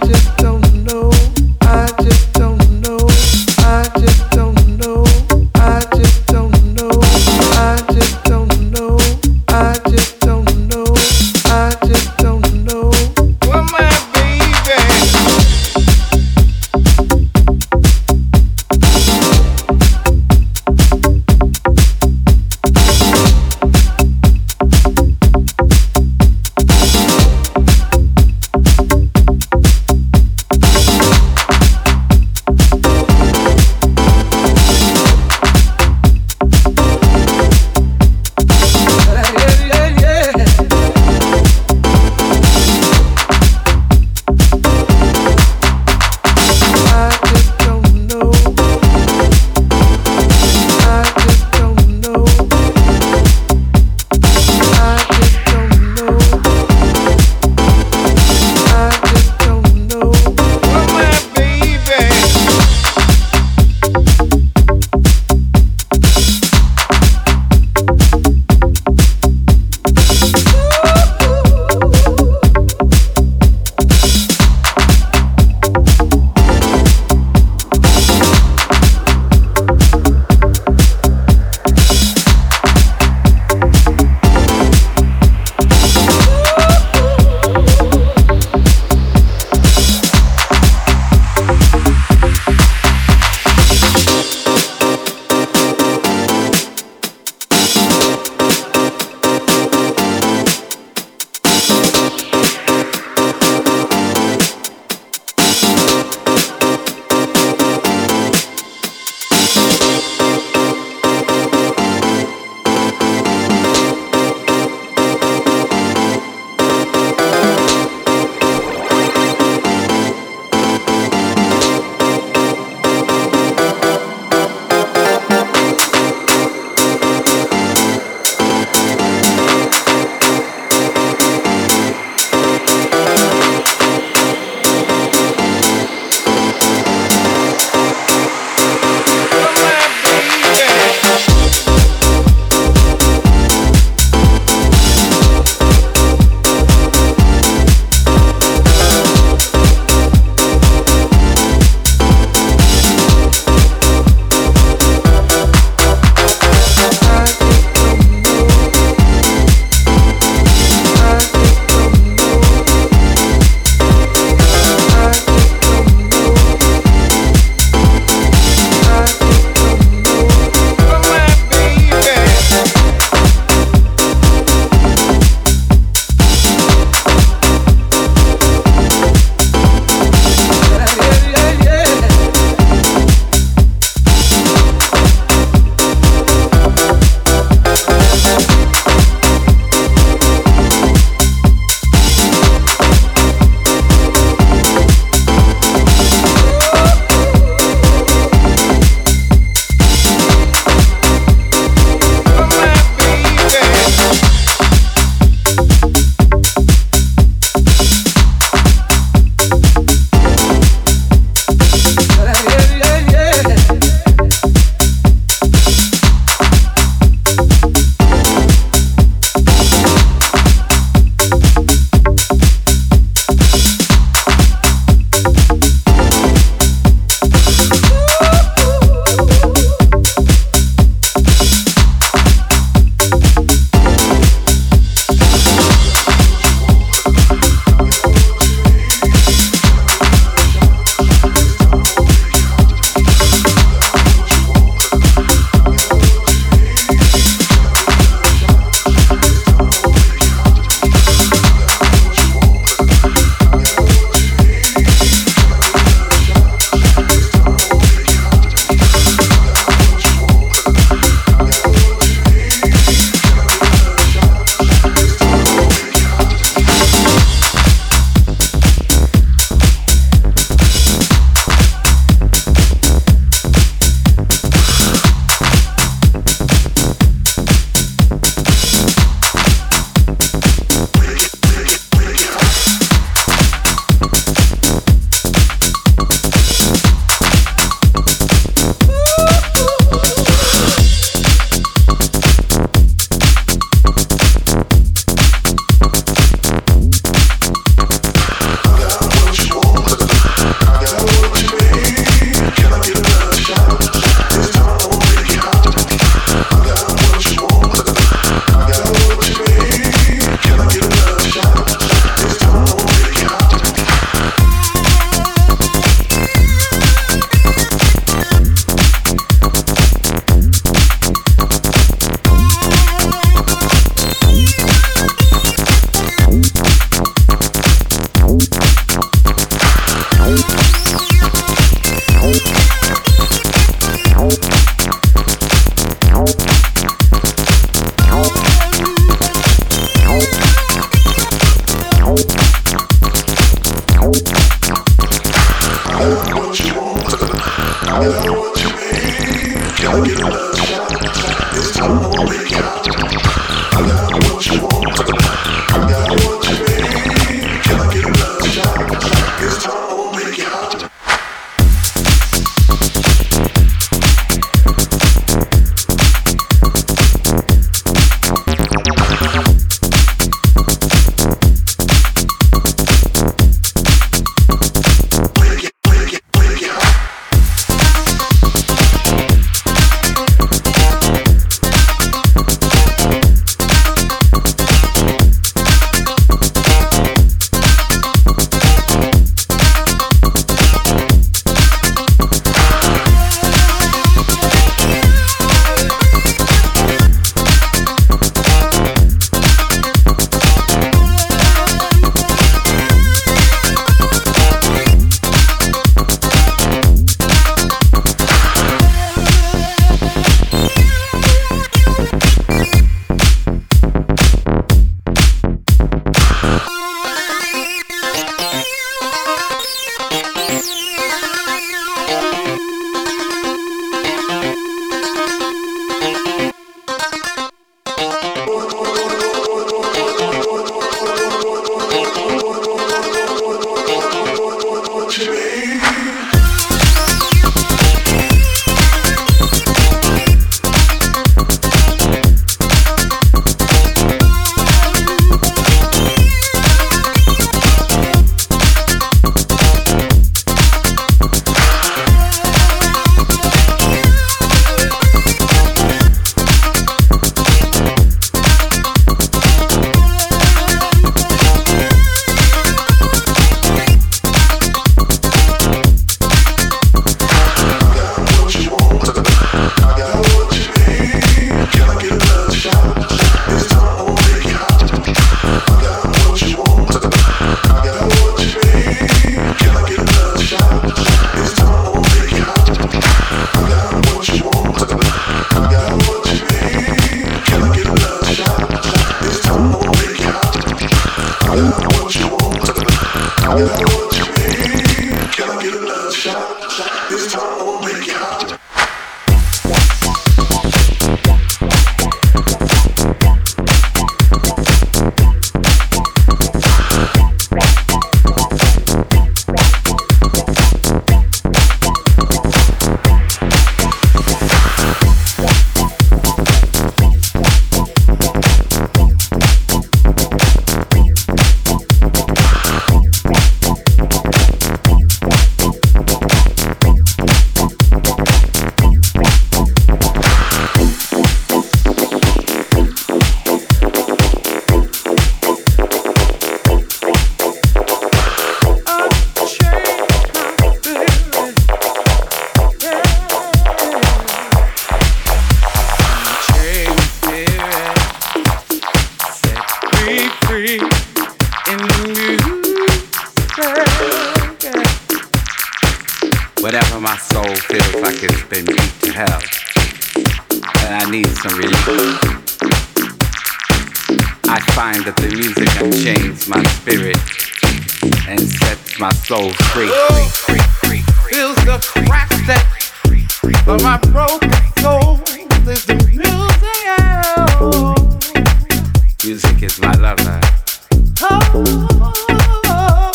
to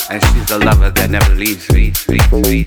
And she's a lover that never leaves me. me.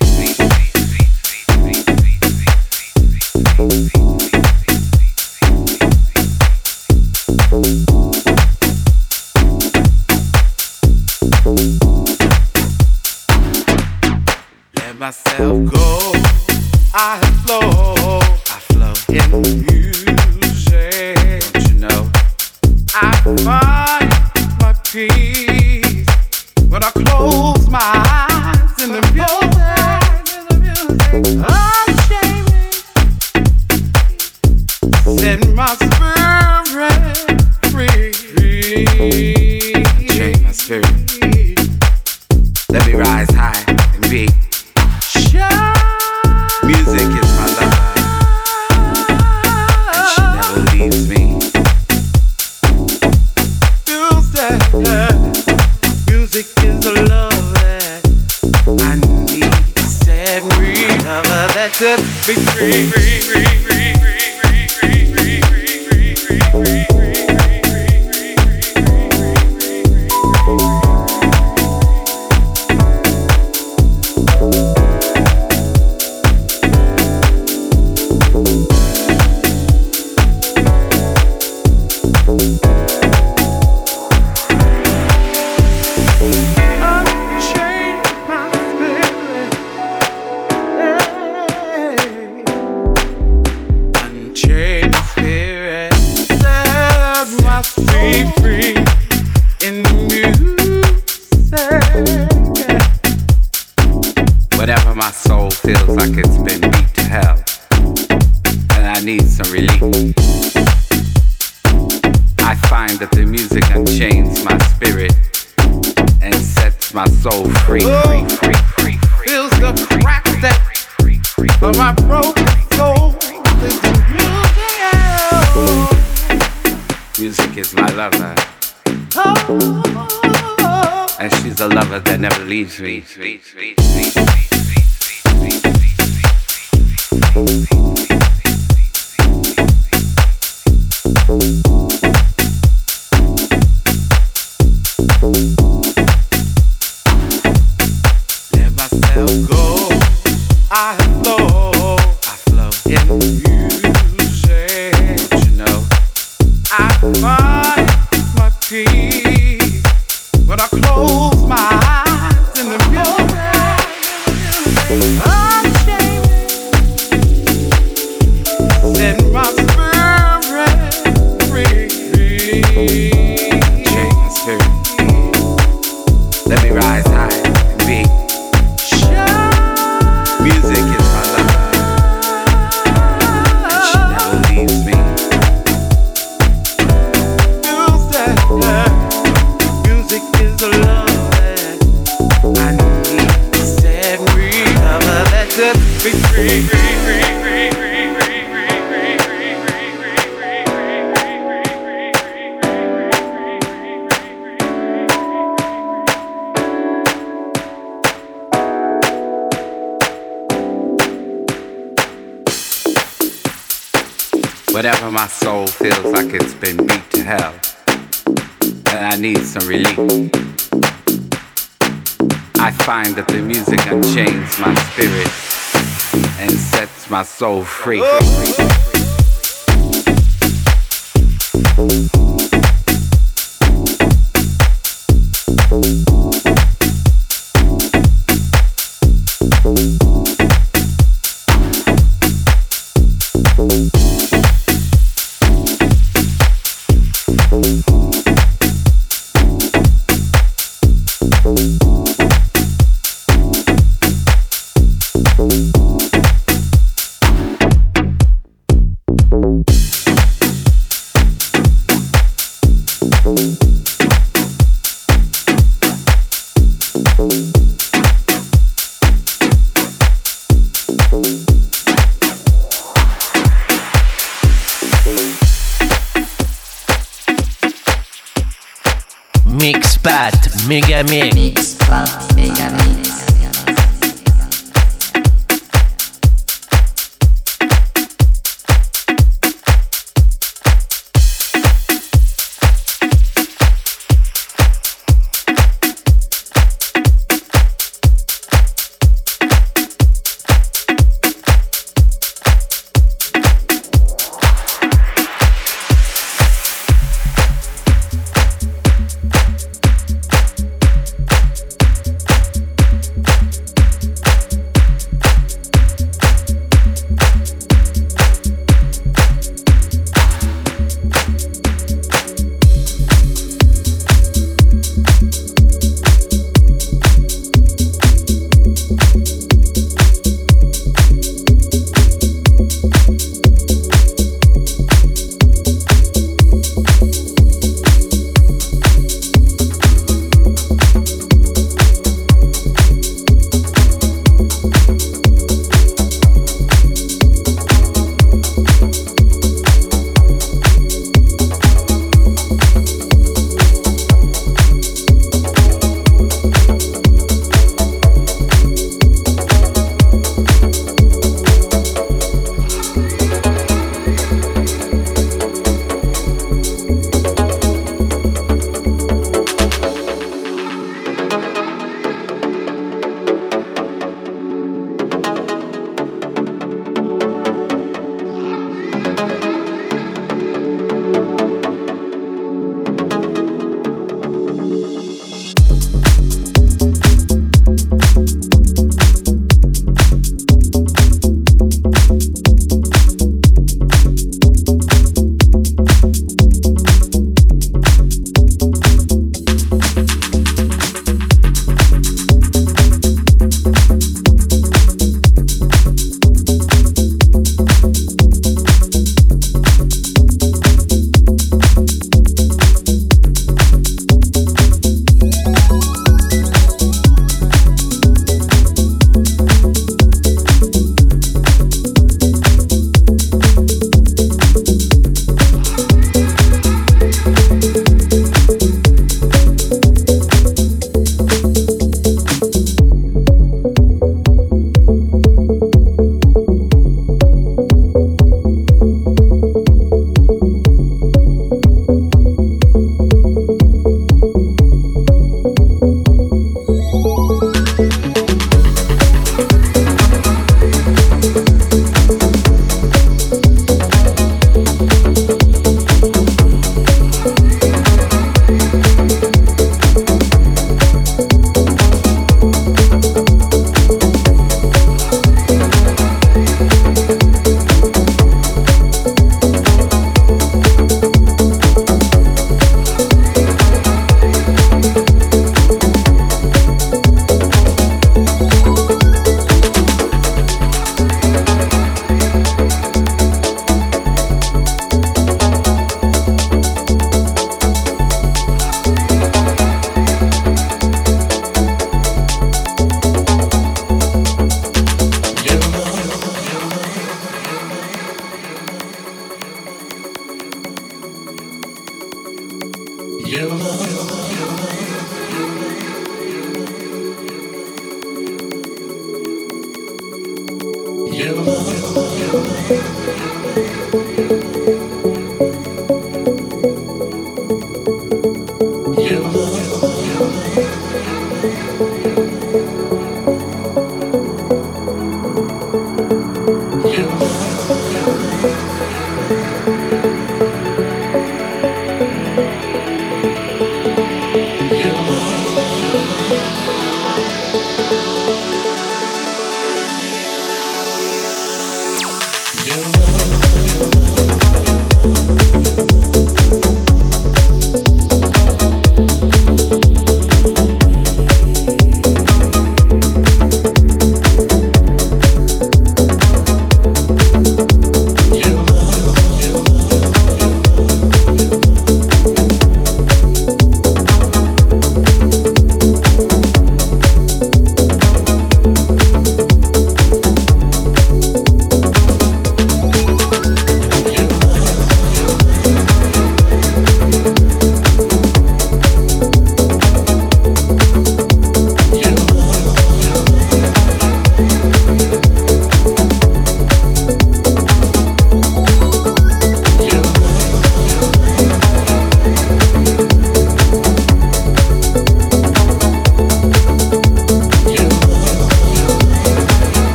My soul feels like it's been beat to hell, and I need some relief. I find that the music unchains my spirit and sets my soul free.